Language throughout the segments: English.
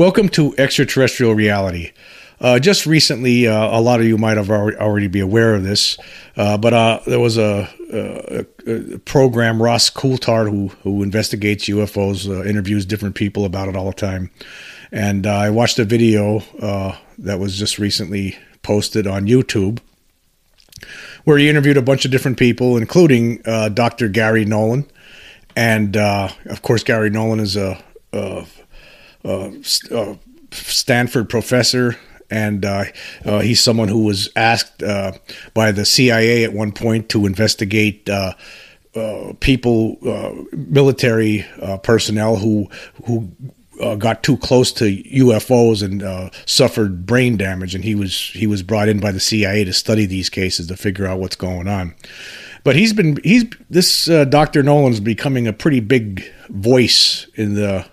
Welcome to Extraterrestrial Reality. Uh, just recently, uh, a lot of you might have already be aware of this, uh, but uh, there was a, a, a, program, Ross Coulthart, who who investigates UFOs, uh, interviews different people about it all the time, and uh, I watched a video that was just recently posted on YouTube, where he interviewed a bunch of different people, including Dr. Gary Nolan, and of course, Gary Nolan is a, a uh, uh, Stanford professor, and uh, uh, he's someone who was asked uh, by the CIA at one point to investigate uh, people, military personnel who who. got too close to UFOs and suffered brain damage, and he was he was brought in by the CIA to study these cases to figure out what's going on. But he's been he's this Dr. Nolan's becoming a pretty big voice in the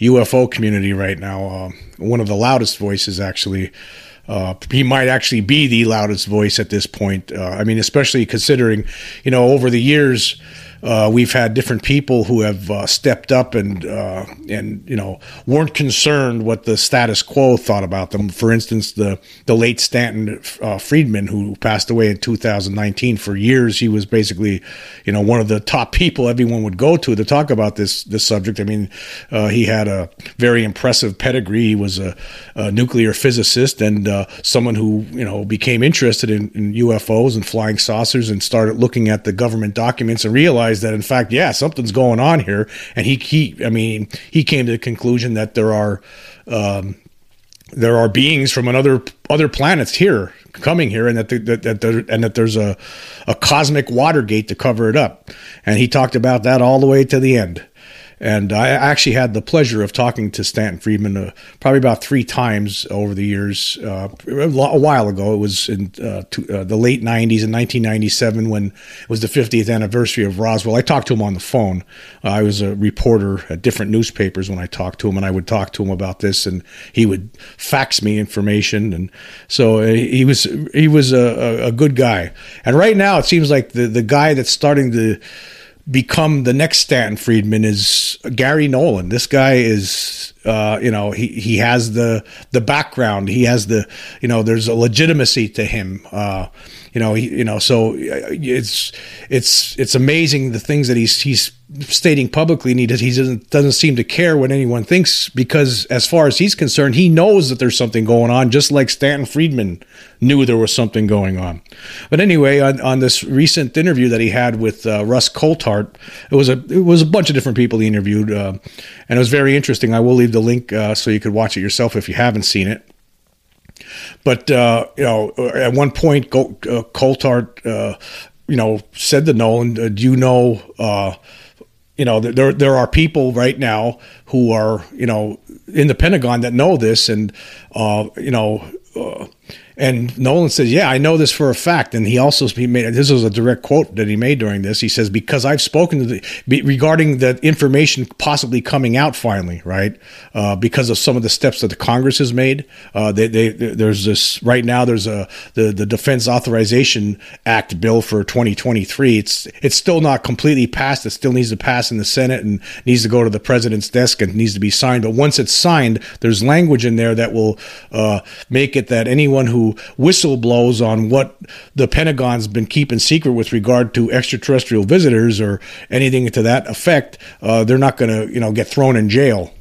UFO community right now. Uh, one of the loudest voices, actually. Uh, he might actually be the loudest voice at this point. Uh, I mean, especially considering, you know, over the years, uh, we've had different people who have uh, stepped up and uh, and you know weren't concerned what the status quo thought about them. For instance, the the late Stanton uh, Friedman, who passed away in 2019. For years, he was basically, you know, one of the top people everyone would go to to talk about this this subject. I mean, uh, he had a very impressive pedigree. He was a, a nuclear physicist and uh, someone who you know became interested in, in UFOs and flying saucers and started looking at the government documents and realized realized that in fact, yeah, something's going on here. And he, he, I mean, he came to the conclusion that there are, um, there are beings from another other planets here coming here, and that the, that, that there, and that there's a a cosmic Watergate to cover it up. And he talked about that all the way to the end. And I actually had the pleasure of talking to Stanton Friedman uh, probably about three times over the years. Uh, a while ago, it was in uh, to, uh, the late 90s in 1997 when it was the 50th anniversary of Roswell. I talked to him on the phone. I was a reporter at different newspapers when I talked to him, and I would talk to him about this, and he would fax me information. And so uh, he was he was a, a good guy. And right now, it seems like the the guy that's starting to become the next Stanton Friedman is Gary Nolan. This guy is, uh, you know, he, he has the the background. He has the, you know, there's a legitimacy to him. Uh, you know, he, you know, so uh, it's it's it's amazing the things that he's he's stating publicly and he, does, he doesn't, doesn't seem to care what anyone thinks because as far as he's concerned he knows that there's something going on just like stanton friedman knew there was something going on. But anyway on, on this recent interview that he had with uh, russ coulthart it was a it was a bunch of different people he interviewed uh, and it was very interesting. I will leave the link uh, so you could watch it yourself if you haven't seen it but uh, you know, at one point, uh, Coulthart, uh, you know, said to Nolan, uh, "Do you know?" Uh, you know, there there are people right now who are you know in the Pentagon that know this, and uh, you know. And Nolan says, "Yeah, I know this for a fact." And he also he made this was a direct quote that he made during this. He says, "Because I've spoken to the regarding the information possibly coming out finally, right? Uh, because of some of the steps that the Congress has made. Uh, they, they, there's this right now. There's a the the Defense Authorization Act bill for 2023. It's it's still not completely passed. It still needs to pass in the Senate and needs to go to the president's desk and needs to be signed. But once it's signed, there's language in there that will uh, make it that anyone who whistle blows on what the Pentagon's been keeping secret with regard to extraterrestrial visitors or anything to that effect, uh, they're not going to, you know, get thrown in jail.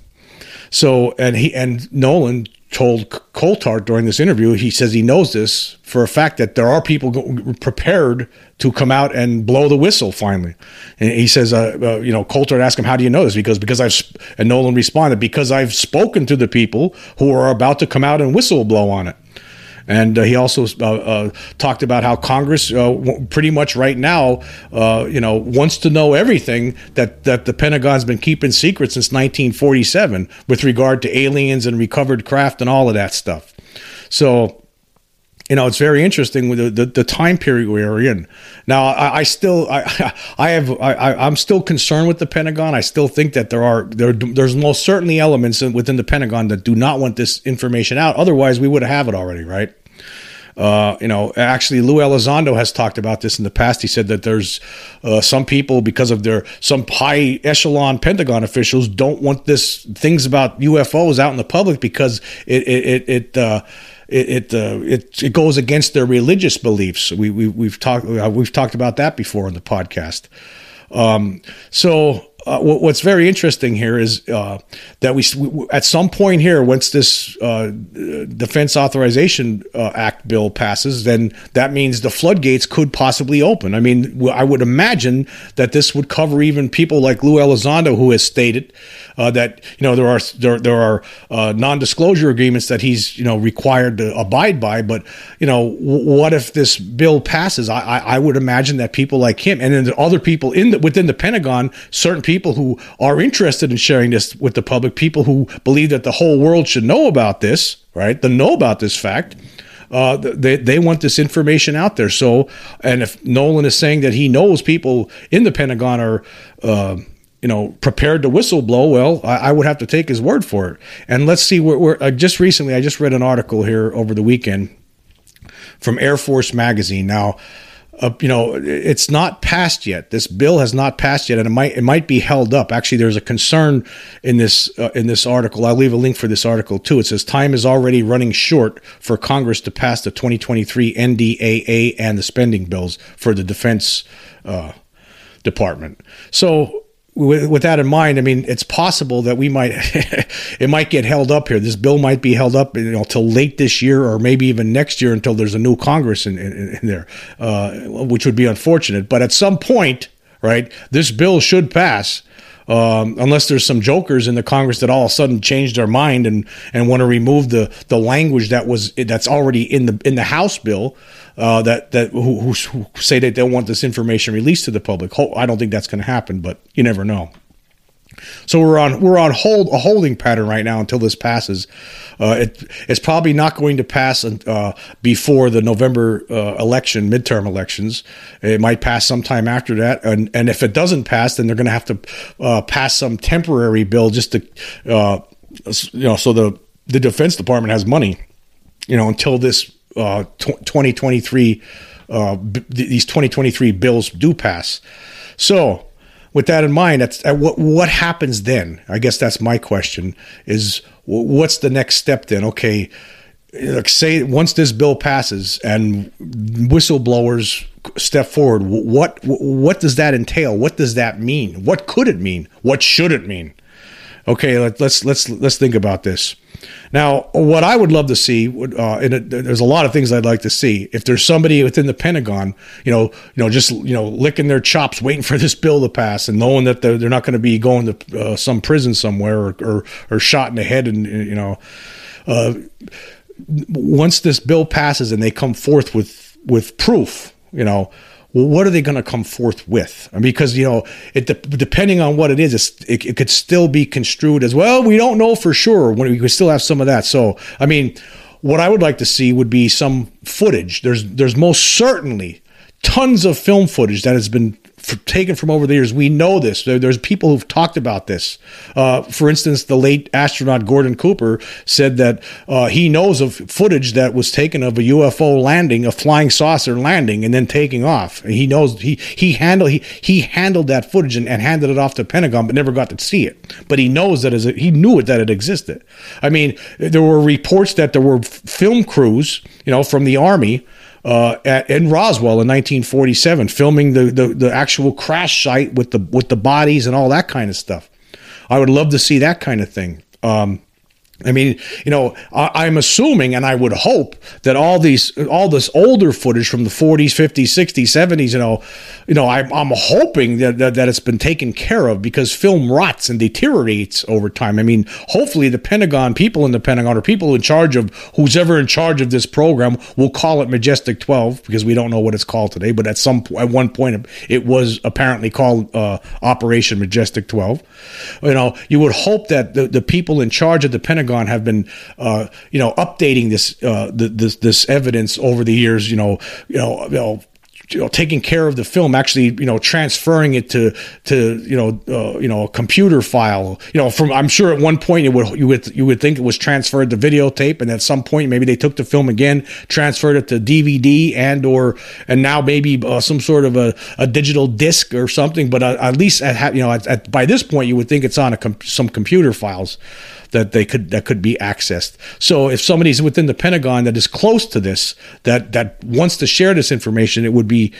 So, and he and Nolan told Coulthart during this interview, he says he knows this for a fact that there are people prepared to come out and blow the whistle finally. And he says, uh, uh, you know, Coulthart asked him, "How do you know this?" Because because I've and Nolan responded, "Because I've spoken to the people who are about to come out and whistle blow on it." And uh, he also uh, uh, talked about how Congress, uh, pretty much right now, uh, you know, wants to know everything that that the Pentagon's been keeping secret since 1947 with regard to aliens and recovered craft and all of that stuff. So you know, it's very interesting with the, the, the, time period we're in. Now, I, I still, I, I have, I, am still concerned with the Pentagon. I still think that there are, there, there's most certainly elements within the Pentagon that do not want this information out. Otherwise, we would have it already, right? Uh, you know, actually, Lou Elizondo has talked about this in the past. He said that there's uh, some people, because of their some high echelon Pentagon officials, don't want this things about UFOs out in the public because it it it. it uh, it it, uh, it, it goes against their religious beliefs. We, we we've talked uh, we've talked about that before in the podcast. Um, so uh, what's very interesting here is uh, that we, at some point here, once this uh, Defense Authorization uh, Act bill passes, then that means the floodgates could possibly open. I mean, I would imagine that this would cover even people like Lou Elizondo, who has stated uh, that you know there are there, there are uh, non-disclosure agreements that he's you know required to abide by. But you know, what if this bill passes? I, I, I would imagine that people like him and then other people in the, within the Pentagon, certain people who are interested in sharing this with the public, people who believe that the whole world should know about this, right? To know about this fact. Uh, they they want this information out there. So, and if Nolan is saying that he knows people in the Pentagon are, uh, you know, prepared to whistleblow, well, I, I, would have to take his word for it. And let's see, where we're uh, just recently, I just read an article here over the weekend from Air Force Magazine. Now, uh, you know, it's not passed yet. This bill has not passed yet, and it might it might be held up. Actually, there's a concern in this uh, in this article. I'll leave a link for this article too. It says time is already running short for Congress to pass the 2023 NDAA and the spending bills for the Defense uh, Department. So with, with, that in mind, I mean, it's possible that we might, it might get held up here. This bill might be held up, you know, till late this year or maybe even next year until there's a new Congress in, in, in there, uh, which would be unfortunate. But at some point, right, this bill should pass. Um, unless there's some jokers in the Congress that all of a sudden change their mind and, and want to remove the, the language that was that's already in the in the House bill uh, that that who, who, say that they want this information released to the public. I don't think that's going to happen, but you never know. So we're on we're on hold a holding pattern right now until this passes. Uh, it, it's probably not going to pass uh, before the November uh, election, midterm elections. It might pass sometime after that, and and if it doesn't pass, then they're going to have to uh, pass some temporary bill just to uh, you know so the the Defense Department has money, you know, until this uh, 2023 uh, b- these 2023 bills do pass. So, with that in mind, that's uh, what what happens then. I guess that's my question: is what's the next step then? Okay, like say once this bill passes and whistleblowers step forward, what what does that entail? What does that mean? What could it mean? What should it mean? Okay, let, let's let's let's think about this. Now, what I would love to see, uh, and it, there's a lot of things I'd like to see. If there's somebody within the Pentagon, you know, you know, just you know, licking their chops, waiting for this bill to pass, and knowing that they're, they're not going to be going to uh, some prison somewhere or, or, or shot in the head, and you know, uh, once this bill passes and they come forth with with proof, you know, what are they going to come forth with? Because you know, it depending on what it is, it, it, could still be construed as well. We don't know for sure. When we could still have some of that. So, I mean, what I would like to see would be some footage. There's there's most certainly tons of film footage that has been taken from over the years. We know this. There, there's people who've talked about this. Uh, for instance, the late astronaut Gordon Cooper said that uh, he knows of footage that was taken of a UFO landing, a flying saucer landing, and then taking off. He knows he he handled he he handled that footage and, and handed it off to Pentagon, but never got to see it. But he knows that as a, he knew it that it existed. I mean, there were reports that there were film crews, you know, from the army uh, at, in Roswell in 1947, filming the, the, the actual crash site with the with the bodies and all that kind of stuff. I would love to see that kind of thing. Um, I mean, you know, I, am assuming and I would hope that all these, all this older footage from the 40s, 50s, 60s, 70s, you know, you know, I, am hoping that, that, that it's been taken care of because film rots and deteriorates over time. I mean, hopefully the Pentagon, people in the Pentagon, or people in charge of who's ever in charge of this program, will call it Majestic 12 because we don't know what it's called today. But at some at one point, it was apparently called uh, Operation Majestic 12. You know, you would hope that the, the people in charge of the Pentagon Pentagon have been, uh, you know, updating this, uh, this this evidence over the years. You know, you know, you know you know, taking care of the film, actually, you know, transferring it to to you know, uh, you know, a computer file. You know, from I'm sure at one point it would you would you would think it was transferred to videotape, and at some point maybe they took the film again, transferred it to DVD and or and now maybe uh, some sort of a, a digital disc or something. But uh, at least at you know at, at, by this point you would think it's on some computer files that they could that could be accessed. So if somebody's within the Pentagon that is close to this, that that wants to share this information, it would be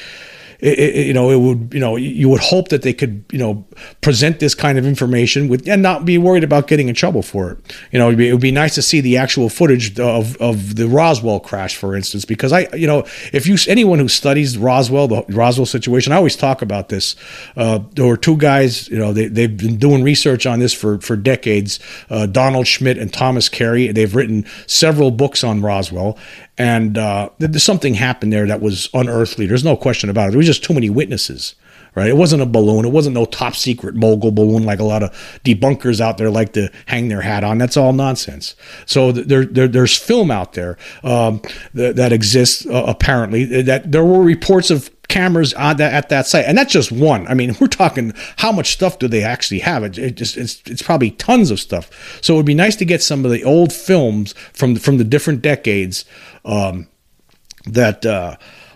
it, it, you know, it would, you know, you would hope that they could, you know, present this kind of information with and not be worried about getting in trouble for it. You know, it'd be, it would be nice to see the actual footage of, of the Roswell crash, for instance, because I, you know, if you anyone who studies Roswell, the Roswell situation, I always talk about this. Uh, there were two guys, you know, they they've been doing research on this for for decades. Uh, Donald Schmidt and Thomas Carey. They've written several books on Roswell, and uh, something happened there that was unearthly. There's no question about it. There was just too many witnesses, right? It wasn't a balloon. It wasn't no top secret mogul balloon like a lot of debunkers out there like to hang their hat on. That's all nonsense. So there, there there's film out there um, that, that, exists uh, apparently. That there were reports of cameras on that at that site, and that's just one. I mean, we're talking how much stuff do they actually have? It, it just it's it's probably tons of stuff. So it would be nice to get some of the old films from from the different decades um, that uh,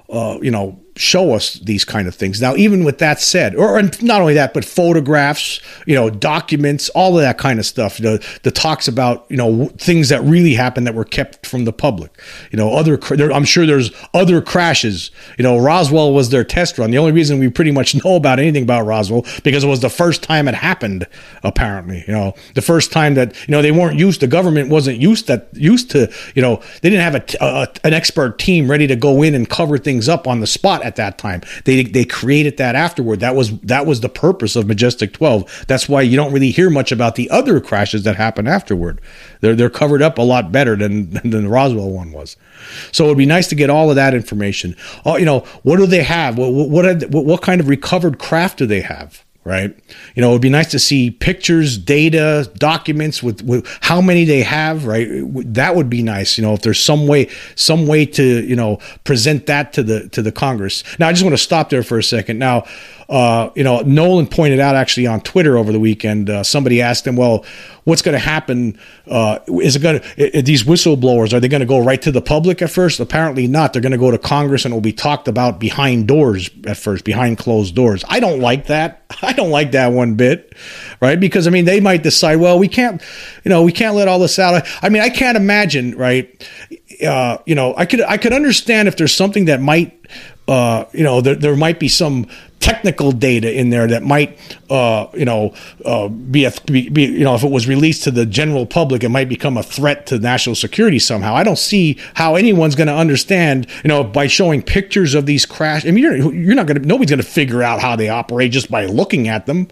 uh, you know show us these kind of things. Now, even with that said, or and not only that, but photographs, you know, documents, all of that kind of stuff. The the talks about you know things that really happened that were kept from the public. You know, other there, I'm sure there's other crashes. You know, Roswell was their test run. The only reason we pretty much know about anything about Roswell because it was the first time it happened. Apparently, you know, the first time that you know they weren't used. The government wasn't used that used to you know they didn't have a, a an expert team ready to go in and cover things up on the spot at that time. They they created that afterward. That was that was the purpose of Majestic 12. That's why you don't really hear much about the other crashes that happened afterward. They're they're covered up a lot better than than the Roswell one was. So it'd be nice to get all of that information. Oh, you know, what do they have? What what what, what kind of recovered craft do they have? Right? You know, it would be nice to see pictures, data, documents with, with how many they have, right? That would be nice, you know, if there's some way, some way to, you know, present that to the to the Congress. Now, I just want to stop there for a second. Now, uh, you know, Nolan pointed out actually on Twitter over the weekend. Uh, somebody asked him, "Well, what's going to happen? Uh, is it going to these whistleblowers? Are they going to go right to the public at first? Apparently not. They're going to go to Congress and it will be talked about behind doors at first, behind closed doors. I don't like that. I don't like that one bit, right? Because I mean, they might decide, well, we can't, you know, we can't let all this out. I mean, I can't imagine, right? Uh, you know, I could I could understand if there's something that might uh, you know, there, there might be some technical data in there that might, uh, you know, uh, be, a, be, be, you know, if it was released to the general public, it might become a threat to national security somehow. I don't see how anyone's going to understand, you know, by showing pictures of these crash. I mean, you're, you're not going to, nobody's going to figure out how they operate just by looking at them.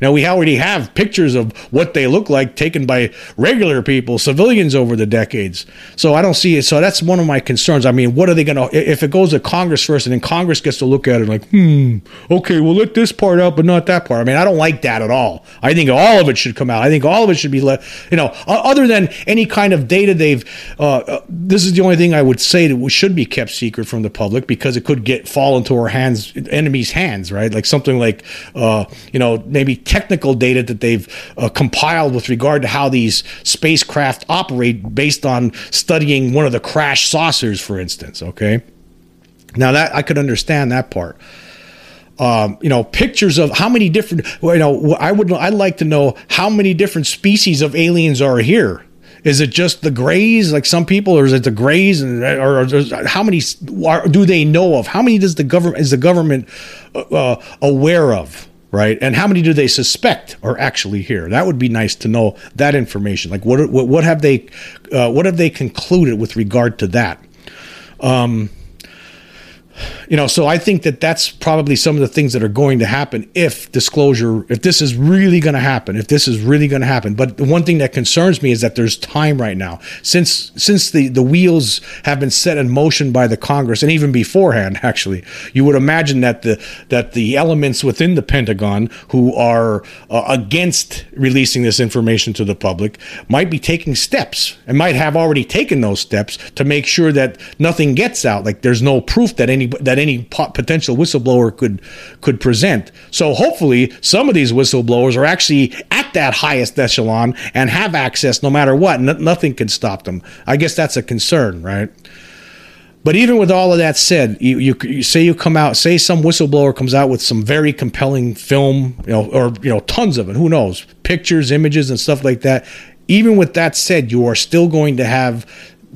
Know, we already have pictures of what they look like taken by regular people, civilians over the decades. So I don't see it. So that's one of my concerns. I mean, what are they going to, if it goes to Congress first and then Congress gets to look at it like, hmm, okay, we'll let this part out, but not that part. I mean, I don't like that at all. I think all of it should come out. I think all of it should be let, you know, other than any kind of data they've, uh, uh, this is the only thing I would say that should be kept secret from the public because it could get, fall into our hands, enemies' hands, right? Like something like, uh, you know, maybe technical data that they've uh, compiled with regard to how these spacecraft operate based on studying one of the crash saucers, for instance. Okay. Now that I could understand that part. Um, you know, pictures of how many different. You know, I would. I'd like to know how many different species of aliens are here. Is it just the Greys, like some people, or is it the Greys, and or, or how many do they know of? How many does the government is the government uh, uh aware of? Right? And how many do they suspect are actually here? That would be nice to know that information. Like what what, what have they uh, what have they concluded with regard to that? Um, you know, so I think that that's probably some of the things that are going to happen if disclosure, if this is really going to happen, if this is really going to happen. But the one thing that concerns me is that there's time right now since since the the wheels have been set in motion by the Congress and even beforehand. Actually, you would imagine that the that the elements within the Pentagon who are uh, against releasing this information to the public might be taking steps and might have already taken those steps to make sure that nothing gets out. Like there's no proof that any that any potential whistleblower could could present. So hopefully, some of these whistleblowers are actually at that highest echelon and have access no matter what. Nothing can stop them. I guess that's a concern, right? But even with all of that said, you, you, you, say you come out, say some whistleblower comes out with some very compelling film, you know, or you know, tons of it. Who knows? Pictures, images, and stuff like that. Even with that said, you are still going to have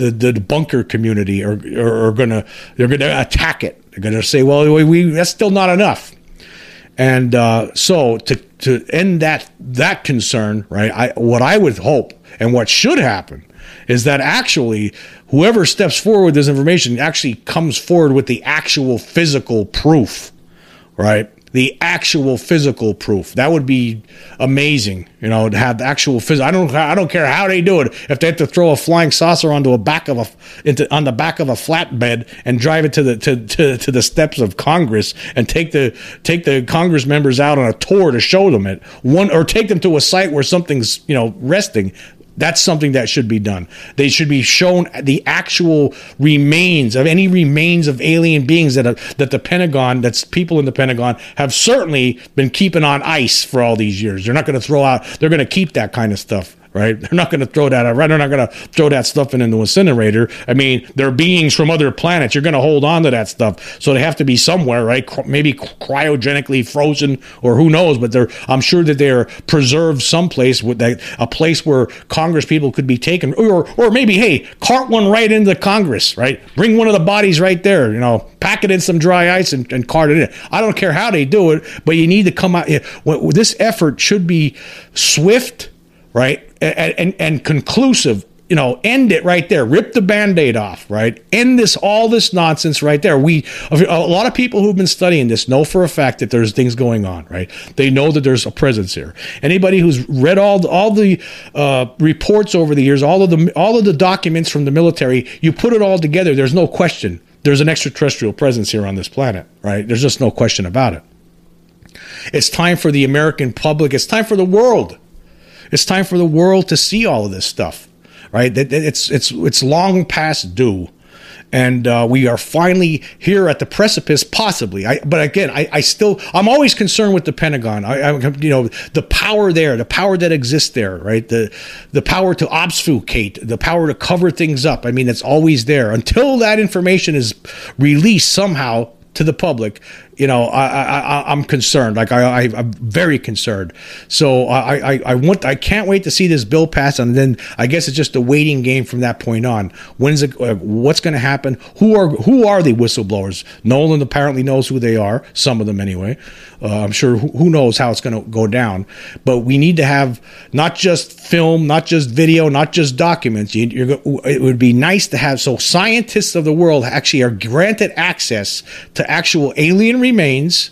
the the bunker community are are, are gonna they're gonna attack it. They're gonna say, well, we that's still not enough. And uh, so to to end that that concern, right? I what I would hope and what should happen is that actually whoever steps forward with this information actually comes forward with the actual physical proof, right? The actual physical proof. That would be amazing, you know, to have the actual physical. I don't, I don't care how they do it. If they have to throw a flying saucer onto a back of a, into on the back of a flatbed and drive it to the to, to, to the steps of Congress and take the take the Congress members out on a tour to show them it one or take them to a site where something's you know resting. That's something that should be done. They should be shown the actual remains of any remains of alien beings that that the Pentagon, that's people in the Pentagon, have certainly been keeping on ice for all these years. They're not going to throw out. They're going to keep that kind of stuff right? They're not going to throw that. Right, They're not going to throw that stuff in, an incinerator. I mean, they're beings from other planets. You're going to hold on to that stuff, so they have to be somewhere, right? Maybe cryogenically frozen, or who knows? But they're. I'm sure that they're preserved someplace with that a place where Congress people could be taken, or or maybe hey, cart one right into Congress, right? Bring one of the bodies right there. You know, pack it in some dry ice and, and cart it in. I don't care how they do it, but you need to come out. Eh, this effort should be swift right? And, and, and conclusive you know, end it right there. Rip the band-aid off, right? End this all this nonsense right there. We a lot of people who've been studying this know for a fact that there's things going on, right? They know that there's a presence here. Anybody who's read all all the uh, reports over the years, all of the all of the documents from the military, you put it all together. There's no question. There's an extraterrestrial presence here on this planet, right? There's just no question about it. It's time for the American public. It's time for the world it's time for the world to see all of this stuff, right? It's it's it's long past due, and uh, we are finally here at the precipice, possibly. I, but again, I, I, still I'm always concerned with the Pentagon. I, I, you know the power there, the power that exists there, right? The the power to obfuscate, the power to cover things up. I mean, it's always there until that information is released somehow to the public you know, I, I, I'm concerned. Like I, I, am very concerned. So I, I, I want, I can't wait to see this bill pass, and then I guess it's just a waiting game from that point on. When's it? Uh, what's going to happen? Who are who are the whistleblowers? Nolan apparently knows who they are. Some of them, anyway. Uh, I'm sure who, who knows how it's going to go down. But we need to have not just film, not just video, not just documents. You, it would be nice to have so scientists of the world actually are granted access to actual alien remains,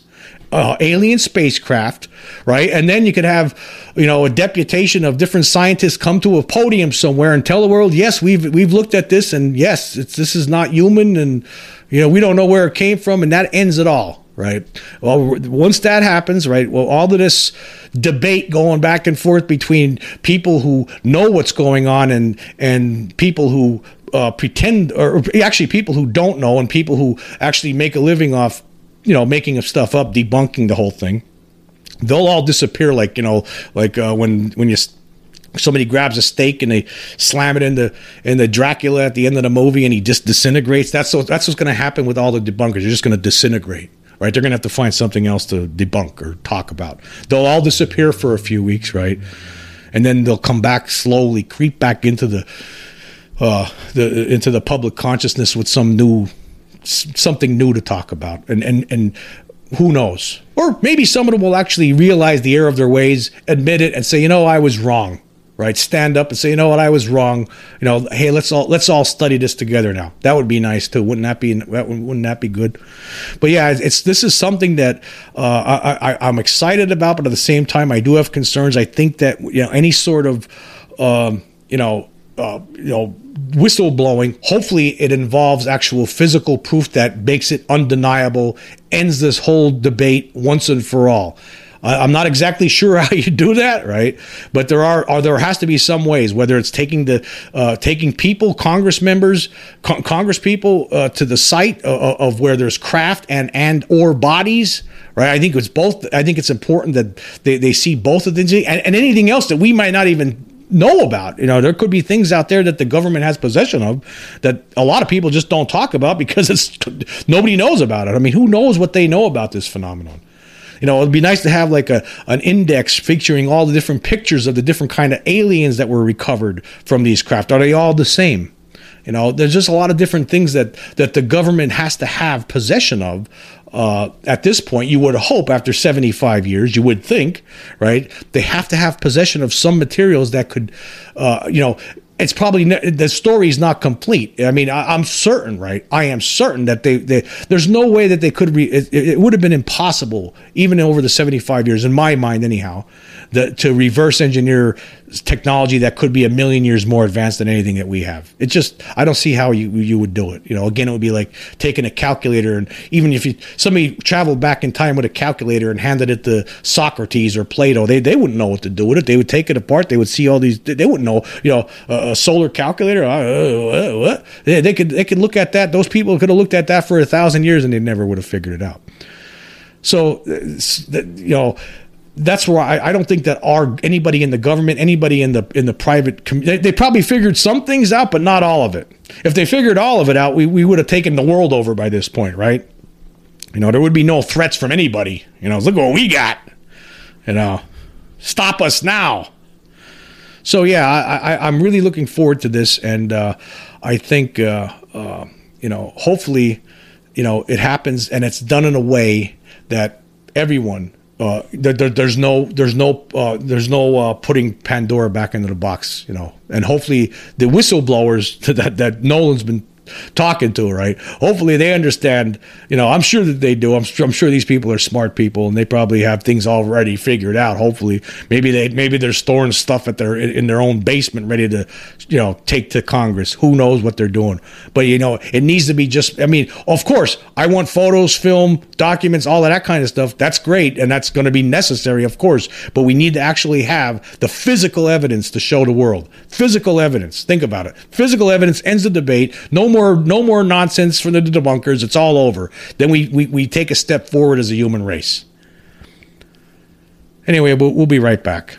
uh, alien spacecraft, right? And then you could have, you know, a deputation of different scientists come to a podium somewhere and tell the world, yes, we've we've looked at this, and yes, this is not human, and you know, we don't know where it came from, and that ends it all, right? Well, once that happens, right? Well, all of this debate going back and forth between people who know what's going on and and people who uh, pretend, or actually people who don't know, and people who actually make a living off you know, making stuff up, debunking the whole thing. They'll all disappear like you know, like uh, when when you somebody grabs a stake and they slam it in the in the Dracula at the end of the movie and he just disintegrates. That's what, that's what's going to happen with all the debunkers. They're just going to disintegrate. Right? They're going to have to find something else to debunk or talk about. They'll all disappear for a few weeks, right? And then they'll come back slowly, creep back into the uh, the into the public consciousness with some new something new to talk about. And, and, and who knows? Or maybe some of them will actually realize the error of their ways, admit it, and say, you know, I was wrong. Right? Stand up and say, you know what, I was wrong. You know, hey, let's all let's all study this together now. That would be nice too. Wouldn't that be wouldn't that be good? But yeah, it's this is something that uh, I, I, am excited about, but at the same time, I do have concerns. I think that you know any sort of um, you know uh, you know whistleblowing, hopefully it involves actual physical proof that makes it undeniable, ends this whole debate once and for all. I'm not exactly sure how you do that, right? But there are, are there has to be some ways, whether it's taking the uh, taking people, Congress members, con- Congress people uh, to the site of, of where there's craft and and or bodies, right? I think it's both. I think it's important that they, they see both of things and, and anything else that we might not even know about. You know, there could be things out there that the government has possession of that a lot of people just don't talk about because it's nobody knows about it. I mean, who knows what they know about this phenomenon? You know, it'd be nice to have like a an index featuring all the different pictures of the different kind of aliens that were recovered from these craft. Are they all the same? You know, there's just a lot of different things that that the government has to have possession of. Uh, at this point, you would hope after 75 years, you would think, right? They have to have possession of some materials that could, uh, you know, it's probably the story is not complete. I mean, I, am certain, right? I am certain that they, they there's no way that they could. Re, it, it, would have been impossible, even over the 75 years, in my mind, anyhow, to reverse engineer technology that could be a million years more advanced than anything that we have. It just I don't see how you you would do it. You know, again, it would be like taking a calculator and even if you somebody traveled back in time with a calculator and handed it to Socrates or Plato, they they wouldn't know what to do with it. They would take it apart. They would see all these. They wouldn't know. You know, a, a solar calculator. Uh, uh, what? They, they could they could look at that. Those people could have looked at that for a thousand years and they never would have figured it out. So, you know, that's where I, I, don't think that our anybody in the government, anybody in the in the private, they, they, probably figured some things out, but not all of it. If they figured all of it out, we, we would have taken the world over by this point, right? You know, there would be no threats from anybody. You know, look what we got. You know, stop us now. So yeah, I, I am really looking forward to this, and uh, I think uh, uh, you know, hopefully, you know, it happens and it's done in a way that everyone uh, there, there's no there's no uh, there's no uh, putting Pandora back into the box, you know, and hopefully the whistleblowers that that Nolan's been talking to, right? Hopefully they understand. You know, I'm sure that they do. I'm, I'm sure these people are smart people, and they probably have things already figured out. Hopefully, maybe they maybe they're storing stuff at their in their own basement, ready to, you know, take to Congress. Who knows what they're doing? But you know, it needs to be just. I mean, of course, I want photos, film, documents, all of that kind of stuff. That's great, and that's going to be necessary, of course. But we need to actually have the physical evidence to show the world. Physical evidence. Think about it. Physical evidence ends the debate. No more more no more nonsense from the debunkers. It's all over. Then we we, we take a step forward as a human race. Anyway, we'll, we'll be right back.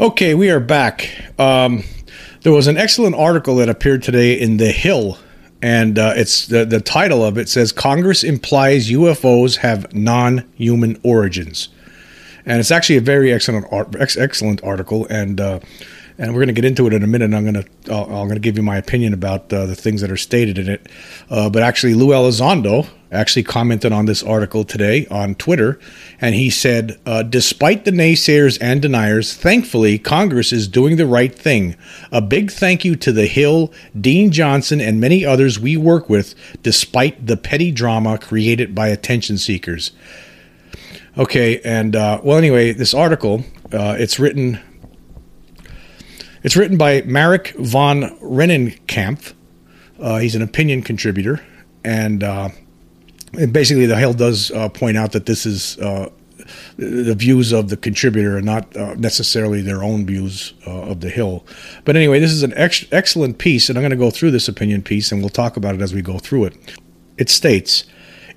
Okay, we are back. Um, there was an excellent article that appeared today in The Hill, and uh, it's the, the title of it says Congress implies UFOs have non-human origins, and it's actually a very excellent excellent article, and uh, and we're going to get into it in a minute. I'm going to I'm going to give you my opinion about uh, the things that are stated in it. Uh, but actually, Lou Elizondo actually commented on this article today on Twitter, and he said, uh, "Despite the naysayers and deniers, thankfully Congress is doing the right thing. A big thank you to the Hill, Dean Johnson, and many others we work with, despite the petty drama created by attention seekers." Okay, and uh, well, anyway, this article uh, it's written it's written by Marik von Rennenkampff. Uh, he's an opinion contributor, and, uh, and basically, the Hill does uh, point out that this is uh, the views of the contributor and not uh, necessarily their own views uh, of the Hill. But anyway, this is an ex- excellent piece, and I'm going to go through this opinion piece, and we'll talk about it as we go through it. It states.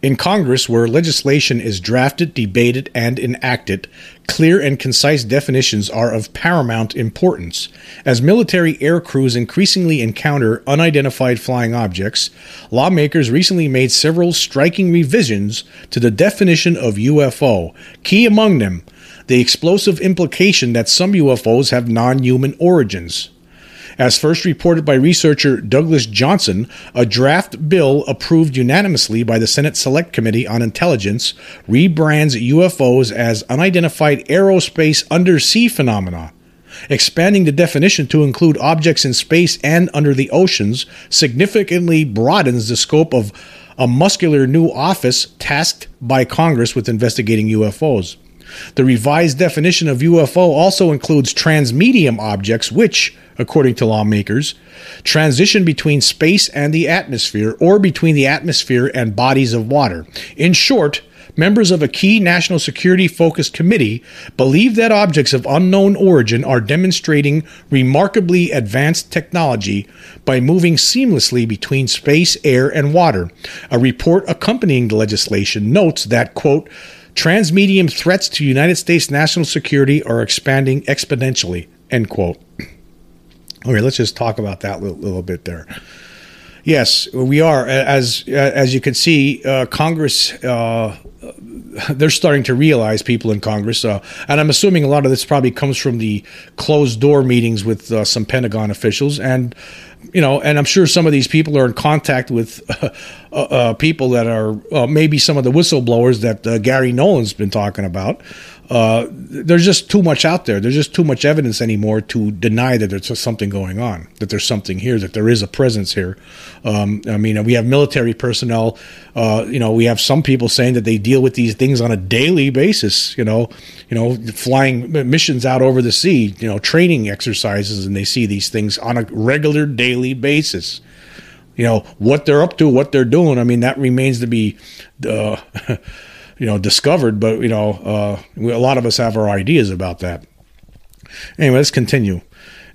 In Congress, where legislation is drafted, debated, and enacted, clear and concise definitions are of paramount importance. As military air crews increasingly encounter unidentified flying objects, lawmakers recently made several striking revisions to the definition of UFO, key among them the explosive implication that some UFOs have non human origins. As first reported by researcher Douglas Johnson, a draft bill approved unanimously by the Senate Select Committee on Intelligence rebrands UFOs as unidentified aerospace undersea phenomena. Expanding the definition to include objects in space and under the oceans significantly broadens the scope of a muscular new office tasked by Congress with investigating UFOs. The revised definition of UFO also includes transmedium objects, which, according to lawmakers, transition between space and the atmosphere or between the atmosphere and bodies of water. In short, members of a key national security focused committee believe that objects of unknown origin are demonstrating remarkably advanced technology by moving seamlessly between space, air, and water. A report accompanying the legislation notes that, quote, transmedium threats to United States national security are expanding exponentially, end quote. Okay, let's just talk about that a little, little bit there. Yes, we are. As as you can see, uh, Congress uh, they're starting to realize people in Congress, uh, and I'm assuming a lot of this probably comes from the closed door meetings with uh, some Pentagon officials, and you know, and I'm sure some of these people are in contact with uh, uh, people that are maybe some of the whistleblowers that Gary Nolan's been talking about uh, there's just too much out there. There's just too much evidence anymore to deny that there's something going on, that there's something here, that there is a presence here. Um, I mean, we have military personnel. Uh, you know, we have some people saying that they deal with these things on a daily basis. You know, you know, flying missions out over the sea. You know, training exercises, and they see these things on a regular daily basis you know what they're up to, what they're doing. I mean, that remains to be uh, you know discovered, but you know uh, we, a lot of us have our ideas about that. Anyway, let's continue.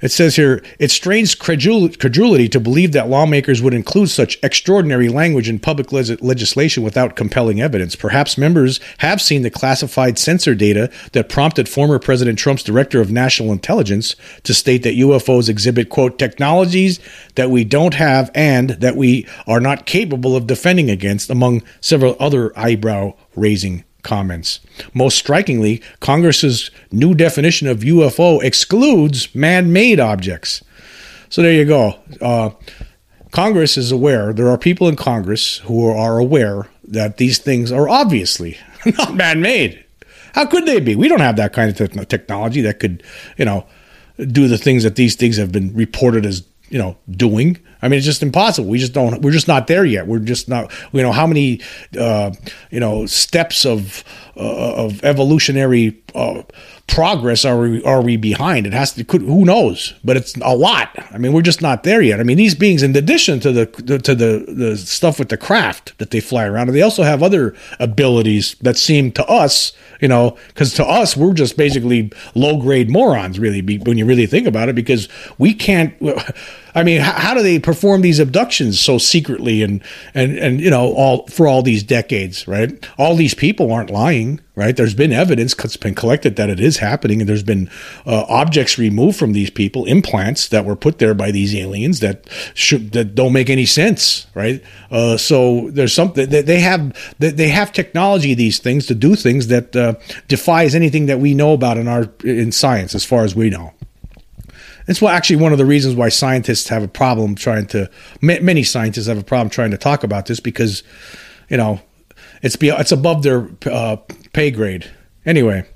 It says here, it strains credulity to believe that lawmakers would include such extraordinary language in public legislation without compelling evidence. Perhaps members have seen the classified sensor data that prompted former President Trump's director of national intelligence to state that UFOs exhibit, quote, technologies that we don't have and that we are not capable of defending against, among several other eyebrow raising comments. Most strikingly, Congress's new definition of UFO excludes man made objects. So there you go. Uh, Congress is aware, there are people in Congress who are aware that these things are obviously not man made. How could they be? We don't have that kind of te- technology that could, you know, do the things that these things have been reported as you know doing. I mean it's just impossible. We just don't we're just not there yet. We're just not you know how many uh, you know steps of uh, of evolutionary uh, progress are we are we behind? It has to. Could, who knows? But it's a lot. I mean, we're just not there yet. I mean, these beings, in addition to the to the the stuff with the craft that they fly around, they also have other abilities that seem to us, you know, because to us we're just basically low grade morons, really, when you really think about it, because we can't. I mean, how, how, do they perform these abductions so secretly and and and you know all for all these decades, right? All these people aren't lying right? There's been evidence that's been collected that it is happening, and there's been uh, objects removed from these people, implants that were put there by these aliens that should that don't make any sense, right? Uh, so there's something that they have they have technology these things to do things that uh, defies anything that we know about in our in science, as far as we know. It's well, actually one of the reasons why scientists have a problem trying to. Many scientists have a problem trying to talk about this because, you know, it's be, it's above their uh, pay grade. Anyway,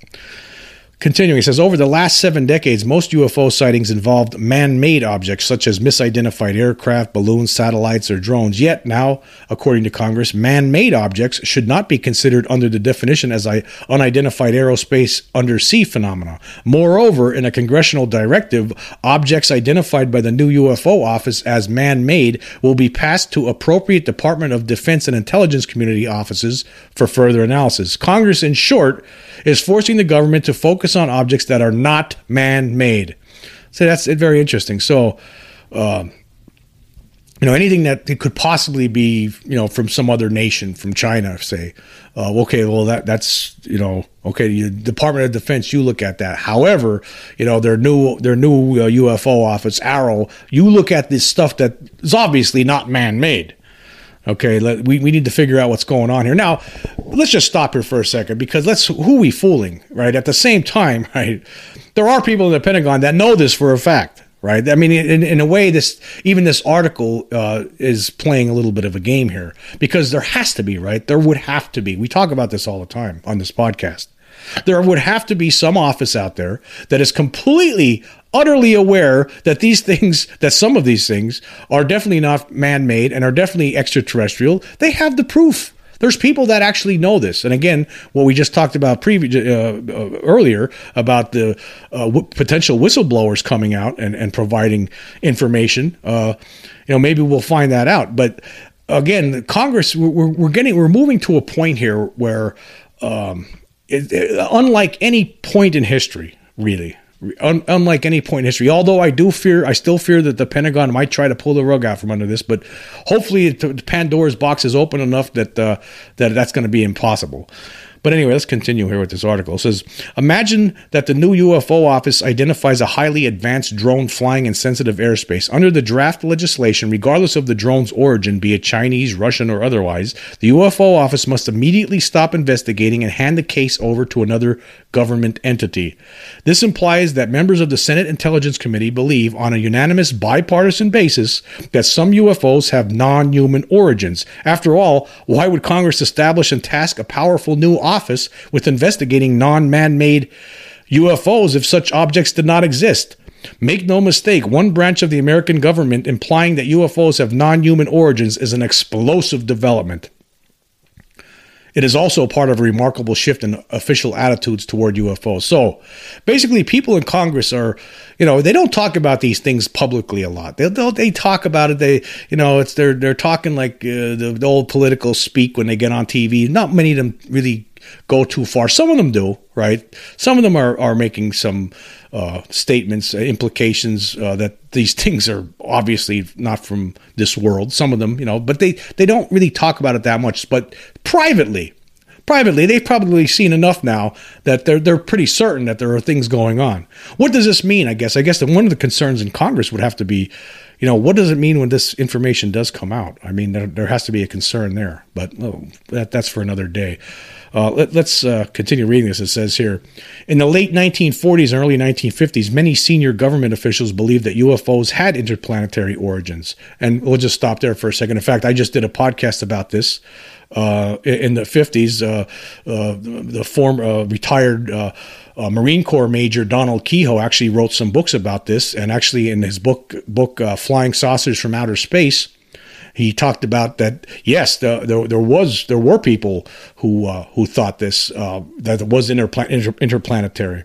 Continuing, he says over the last seven decades, most UFO sightings involved man made objects such as misidentified aircraft, balloons, satellites, or drones. Yet now, according to Congress, man made objects should not be considered under the definition as unidentified aerospace undersea phenomena. Moreover, in a congressional directive, objects identified by the new UFO office as man made will be passed to appropriate Department of Defense and intelligence community offices for further analysis. Congress, in short, is forcing the government to focus on objects that are not man made. So that's very interesting. So, uh, you know, anything that could possibly be, you know, from some other nation, from China, say, uh, okay, well, that that's, you know, okay, the Department of Defense, you look at that. However, you know, their new their new uh, UFO office, AARO, you look at this stuff that is obviously not man made. Okay, let, we, we need to figure out what's going on here. Now, let's just stop here for a second because let's who we fooling, right? At the same time, right, there are people in the Pentagon that know this for a fact, right? I mean, in, in a way, this even this article uh, is playing a little bit of a game here because there has to be, right? There would have to be. We talk about this all the time on this podcast. There would have to be some office out there that is completely, utterly aware that these things, that some of these things are definitely not man made and are definitely extraterrestrial. They have the proof. There's people that actually know this. And again, what we just talked about uh, uh, earlier about the uh, w- potential whistleblowers coming out and, and providing information. Uh, you know, maybe we'll find that out. But again, Congress, we're, we're getting, we're moving to a point here where, um, it, it, unlike any point in history, really, Un, unlike any point in history. Although I do fear, I still fear that the Pentagon might try to pull the rug out from under this. But hopefully, Pandora's box is open enough that uh, that that's going to be impossible. But anyway, let's continue here with this article. It says Imagine that the new UFO office identifies a highly advanced drone flying in sensitive airspace. Under the draft legislation, regardless of the drone's origin, be it Chinese, Russian, or otherwise, the UFO office must immediately stop investigating and hand the case over to another government entity. This implies that members of the Senate Intelligence Committee believe, on a unanimous bipartisan basis, that some UFOs have non human origins. After all, why would Congress establish and task a powerful new office with investigating non man made UFOs if such objects did not exist? Make no mistake, one branch of the American government implying that UFOs have non human origins is an explosive development. It is also part of a remarkable shift in official attitudes toward UFOs. So basically, people in Congress are, you know, they don't talk about these things publicly a lot. They they talk about it. They, you know, it's they're they're talking like uh, the, the old political speak when they get on TV. Not many of them really go too far. Some of them do, right? Some of them are, are making some uh, statements, uh, implications uh, that these things are obviously not from this world. Some of them, you know, but they, they don't really talk about it that much. But privately, privately, they've probably seen enough now that they're they're pretty certain that there are things going on. What does this mean? I guess I guess that one of the concerns in Congress would have to be, you know, what does it mean when this information does come out? I mean, there, there has to be a concern there, but oh, that that's for another day. Uh, let, us uh, continue reading this. It says here In the late 1940s and early 1950s, many senior government officials believed that UFOs had interplanetary origins. And we'll just stop there for a second. In fact, I just did a podcast about this. Uh, in the 50s, uh, uh, the former uh, retired uh, Marine Corps Major Donald Keyhoe actually wrote some books about this, and actually in his book book "Flying Saucers from Outer Space," he talked about that. Yes, the, there, there was there were people who uh, who thought this uh, that it was inter- interplanetary.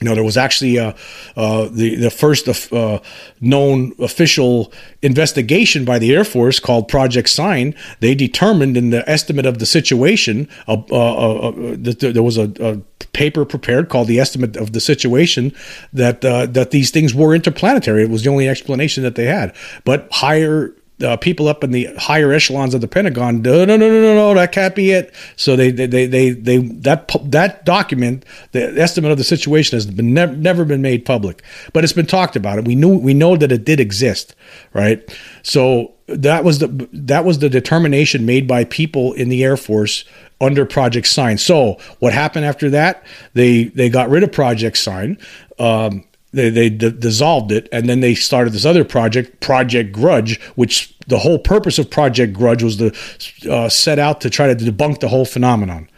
You know, there was actually uh, uh, the the first uh, known official investigation by the Air Force called Project Sign. They determined in the estimate of the situation, uh, uh, uh, that there was a, a, paper prepared called the Estimate of the Situation that that these things were interplanetary. It was the only explanation that they had. But higher uh, people up in the higher echelons of the Pentagon, no, no, no, no, no, no, that can't be it. So they, they, they, they, they that that document, the estimate of the situation has been never, never been made public, but it's been talked about. It we knew we know that it did exist, right? So that was the that was the determination made by people in the Air Force under Project Sign. So what happened after that? They they got rid of Project Sign. Um, they they d- dissolved it and then they started this other project project grudge which the whole purpose of project grudge was to uh, set out to try to debunk the whole phenomenon.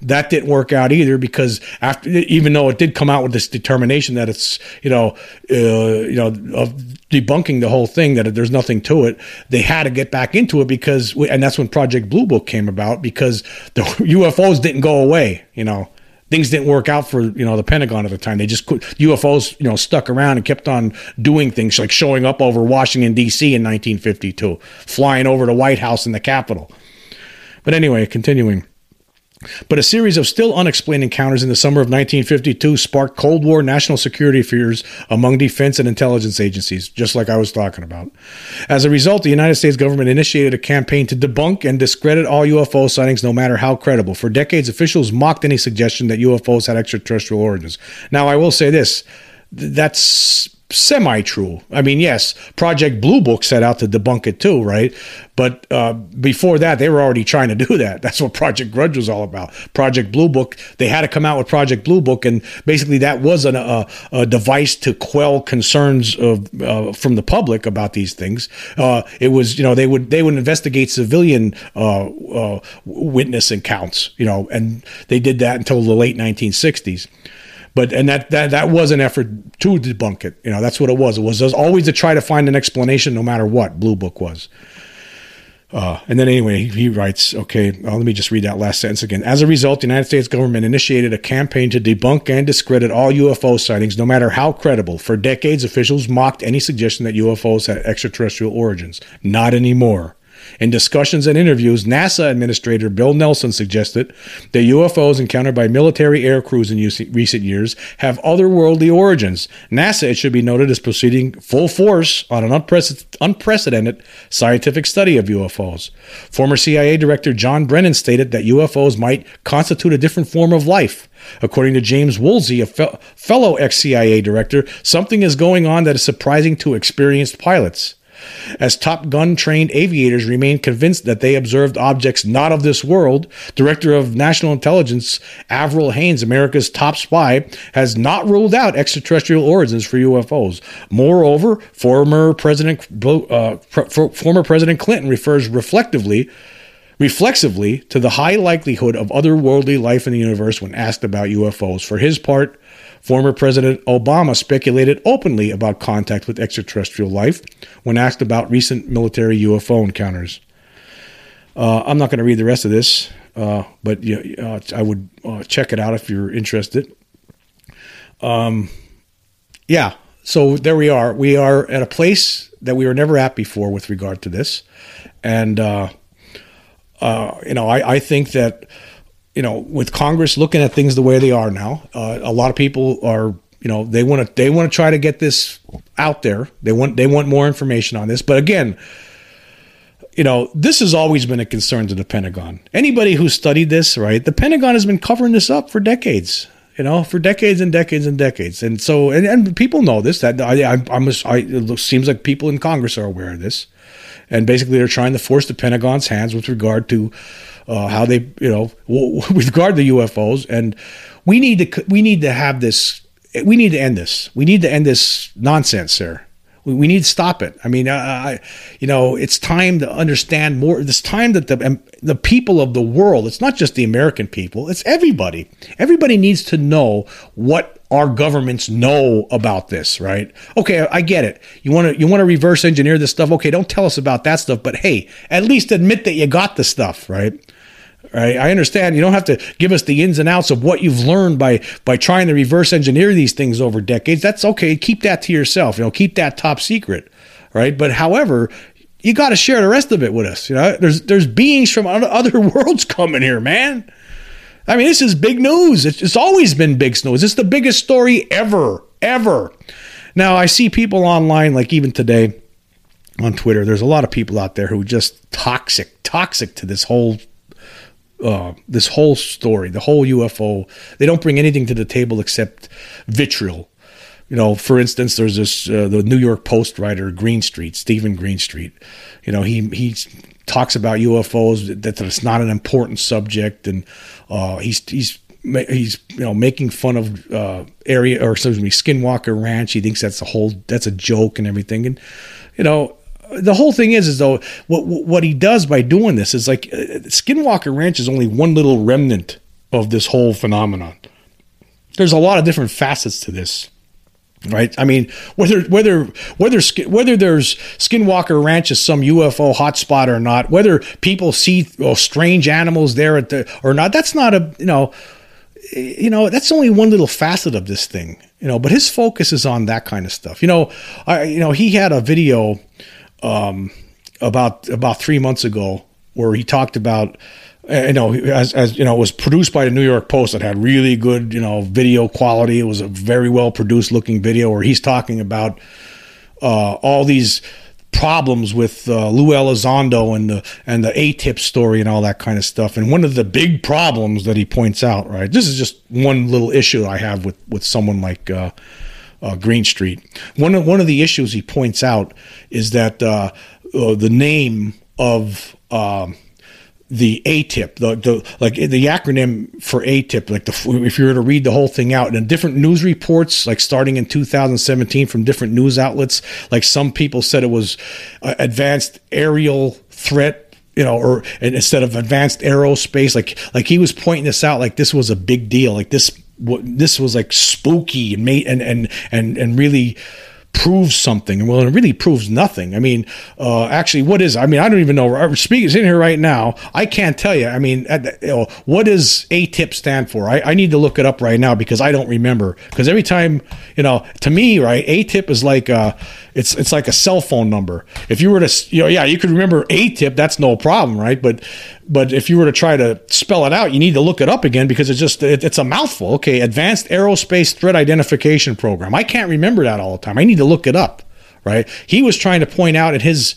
That didn't work out either because after even though it did come out with this determination that it's you know uh, you know of debunking the whole thing that there's nothing to it they had to get back into it because and that's when project blue book came about because the ufos didn't go away you know things didn't work out for you know the Pentagon at the time. They just UFOs you know stuck around and kept on doing things like showing up over Washington D.C. in 1952, flying over the White House and the Capitol. But anyway, continuing. But a series of still unexplained encounters in the summer of 1952 sparked Cold War national security fears among defense and intelligence agencies, just like I was talking about. As a result, the United States government initiated a campaign to debunk and discredit all UFO sightings, no matter how credible. For decades, officials mocked any suggestion that UFOs had extraterrestrial origins. Now, I will say this that's semi true. I mean, yes, Project Blue Book set out to debunk it too, right? But uh, before that, they were already trying to do that. That's what Project Grudge was all about. Project Blue Book, they had to come out with Project Blue Book, and basically that was an, a, a, device to quell concerns of uh, from the public about these things. Uh, it was, you know, they would they would investigate civilian uh, uh, witness accounts, you know, and they did that until the late 1960s but and that that that was an effort to debunk it. You know, that's what it was. It was always to try to find an explanation, no matter what Blue Book was. Uh, and then anyway, he writes, okay, well, let me just read that last sentence again. As a result, the United States government initiated a campaign to debunk and discredit all UFO sightings, no matter how credible. For decades, officials mocked any suggestion that UFOs had extraterrestrial origins. Not anymore. In discussions and interviews, NASA Administrator Bill Nelson suggested that UFOs encountered by military air crews in recent years have otherworldly origins. NASA, it should be noted, is proceeding full force on an unprecedented scientific study of UFOs. Former CIA Director John Brennan stated that UFOs might constitute a different form of life. According to James Woolsey, a fe- fellow ex CIA director, something is going on that is surprising to experienced pilots as Top Gun trained aviators remain convinced that they observed objects not of this world. Director of National Intelligence Avril Haines, America's top spy, has not ruled out extraterrestrial origins for UFOs. Moreover, former President uh, former President Clinton refers reflectively reflexively to the high likelihood of otherworldly life in the universe when asked about UFOs. For his part, Former President Obama speculated openly about contact with extraterrestrial life when asked about recent military UFO encounters. Uh, I'm not going to read the rest of this, uh, but uh, I would uh, check it out if you're interested. Um, yeah, so there we are. We are at a place that we were never at before with regard to this, and uh, uh, you know, I, I think that you know, with Congress looking at things the way they are now, uh, a lot of people are, you know, they want to they want to try to get this out there. They want they want more information on this. But again, you know, this has always been a concern to the Pentagon. Anybody who studied this, right? The Pentagon has been covering this up for decades. You know, for decades and decades and decades, and so and, and people know this. That I, I, I'm, I, it seems like people in Congress are aware of this, and basically they're trying to force the Pentagon's hands with regard to uh, how they, you know, with regard the UFOs. And we need to we need to have this. We need to end this. We need to end this nonsense, sir. We, need to stop it. I mean, I, you know, it's time to understand more. It's time that the the people of the world. It's not just the American people. It's everybody. Everybody needs to know what our governments know about this, right? Okay, I get it. You want to you want to reverse engineer this stuff. Okay, don't tell us about that stuff, but hey, at least admit that you got the stuff, right? Right? I understand you don't have to give us the ins and outs of what you've learned by by trying to reverse engineer these things over decades. That's okay. Keep that to yourself. You know, keep that top secret, right? But however, you got to share the rest of it with us. You know, there's there's beings from other worlds coming here, man. I mean, this is big news. It's, it's always been big news. It's the biggest story ever, ever. Now I see people online, like even today on Twitter. There's a lot of people out there who just toxic, toxic to this whole uh, this whole story, the whole UFO. They don't bring anything to the table except vitriol. You know, for instance, there's this uh, the New York Post writer Greenstreet, Steven Greenstreet. You know, he he talks about UFOs that, that it's not an important subject, and uh, he's he's he's you know making fun of uh, area or excuse me Skinwalker Ranch. He thinks that's a whole that's a joke and everything, and you know the whole thing is, is though what what he does by doing this is like uh, Skinwalker Ranch is only one little remnant of this whole phenomenon. There's a lot of different facets to this, right? I mean, whether whether whether whether there's Skinwalker Ranch is some UFO hotspot or not, whether people see well, strange animals there at the or not, that's not a you know you know that's only one little facet of this thing you know but his focus is on that kind of stuff you know i you know he had a video um, about about three months ago where he talked about uh, you know as, as you know it was produced by the New York Post that had really good you know video quality. It was a very well produced looking video where he's talking about uh, all these problems with uh, Lou Elizondo and the and the AATIP story and all that kind of stuff. And one of the big problems that he points out, right? This is just one little issue I have with with someone like uh, uh, Greenstreet. One of one of the issues he points out is that uh, uh, the name of um, the AATIP, the, the like the acronym for AATIP, like the if you were to read the whole thing out, and different news reports, like starting in 2017 from different news outlets, like some people said it was uh, advanced aerial threat you know, or instead of advanced aerospace, like like he was pointing this out, like this was a big deal, like this this was like spooky and made and and and and really proves something. Well, it really proves nothing. I mean, uh, actually, what is? I mean, I don't even know. Speaking in here right now, I can't tell you. I mean, you know, what does AATIP stand for? I, I, need to look it up right now because I don't remember. Because every time, you know, to me, right, AATIP is like uh, it's it's like a cell phone number. If you were to, you know, yeah, you could remember AATIP That's no problem, right? But but if you were to try to spell it out, you need to look it up again because it's just it, it's a mouthful. Okay, Advanced Aerospace Threat Identification Program. I can't remember that all the time. I need to look it up. Right? He was trying to point out in his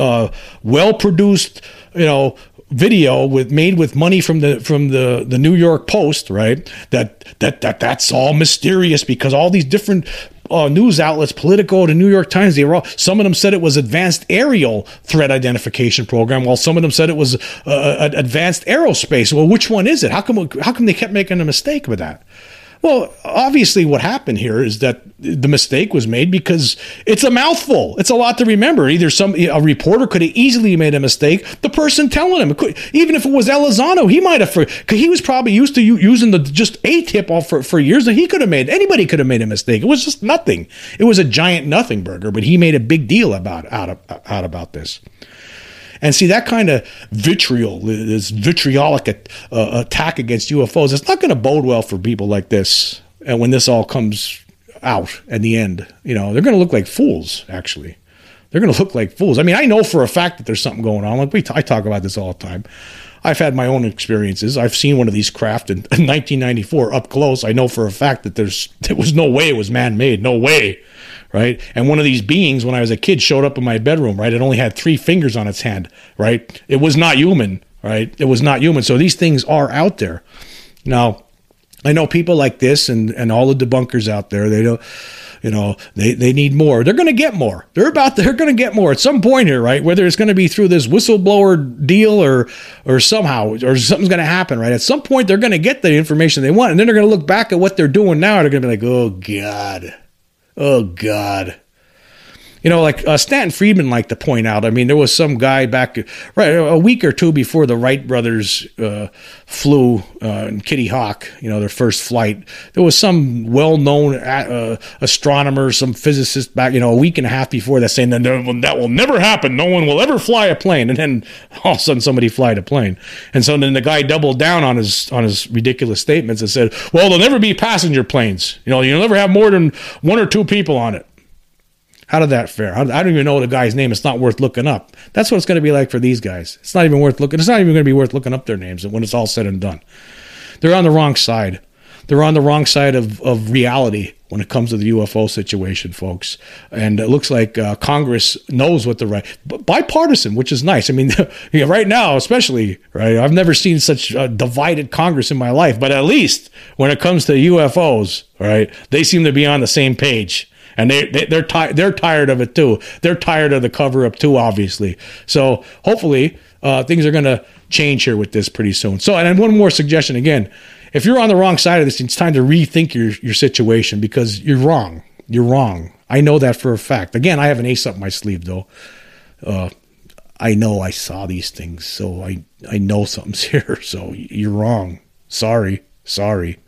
uh, well produced, you know, video with made with money from the from the the New York Post, right? That that that that's all mysterious because all these different uh, news outlets, Politico, the New York Times, they were all, some of them said it was advanced aerial threat identification program, while some of them said it was uh, advanced aerospace. Well, which one is it? How come how come they kept making a mistake with that? Well, obviously, what happened here is that the mistake was made because it's a mouthful. It's a lot to remember. Either some a reporter could have easily made a mistake. The person telling him, could, even if it was Elizondo, he might have he was probably used to using the just a tip off for, for years, and he could have made anybody could have made a mistake. It was just nothing. It was a giant nothing burger, but he made a big deal about out, of, out about this. And see that kind of vitriol, this vitriolic uh, attack against UFOs, it's not going to bode well for people like this. And when this all comes out at the end, you know, they're going to look like fools. Actually, they're going to look like fools. I mean, I know for a fact that there's something going on. Like we, t- I talk about this all the time. I've had my own experiences. I've seen one of these craft in, in 1994 up close. I know for a fact that there's there was no way it was man made. No way right? And one of these beings, when I was a kid, showed up in my bedroom, right? It only had three fingers on its hand, right? It was not human, right? It was not human. So these things are out there. Now, I know people like this and, and all the debunkers out there, they don't, you know, they, they need more. They're going to get more. They're about, they're going to get more at some point here, right? Whether it's going to be through this whistleblower deal or, or somehow, or something's going to happen, right? At some point, they're going to get the information they want. And then they're going to look back at what they're doing now. And they're going to be like, oh God, Oh God. You know, like uh, Stanton Friedman liked to point out. I mean, there was some guy back right a week or two before the Wright brothers uh, flew uh, in Kitty Hawk. You know, their first flight. There was some well-known uh, astronomer, some physicist back. You know, a week and a half before that saying that that will never happen. No one will ever fly a plane. And then all of a sudden, somebody fly a plane. And so then the guy doubled down on his on his ridiculous statements and said, "Well, there'll never be passenger planes. You know, you'll never have more than one or two people on it." How did that fare? I don't even know the guy's name. It's not worth looking up. That's what it's going to be like for these guys. It's not even worth looking. It's not even going to be worth looking up their names when it's all said and done. They're on the wrong side. They're on the wrong side of, of reality when it comes to the UFO situation, folks. And it looks like uh, Congress knows what the right, bipartisan, which is nice. I mean, right now, especially, right? I've never seen such a divided Congress in my life, but at least when it comes to UFOs, right, they seem to be on the same page and they, they they're tired they're tired of it too. They're tired of the cover up too, obviously. So hopefully uh, things are going to change here with this pretty soon. So and one more suggestion again, if you're on the wrong side of this, it's time to rethink your your situation because you're wrong. You're wrong. I know that for a fact. Again, I have an ace up my sleeve though. Uh, I know I saw these things, so I I know something's here. So you're wrong. Sorry, sorry.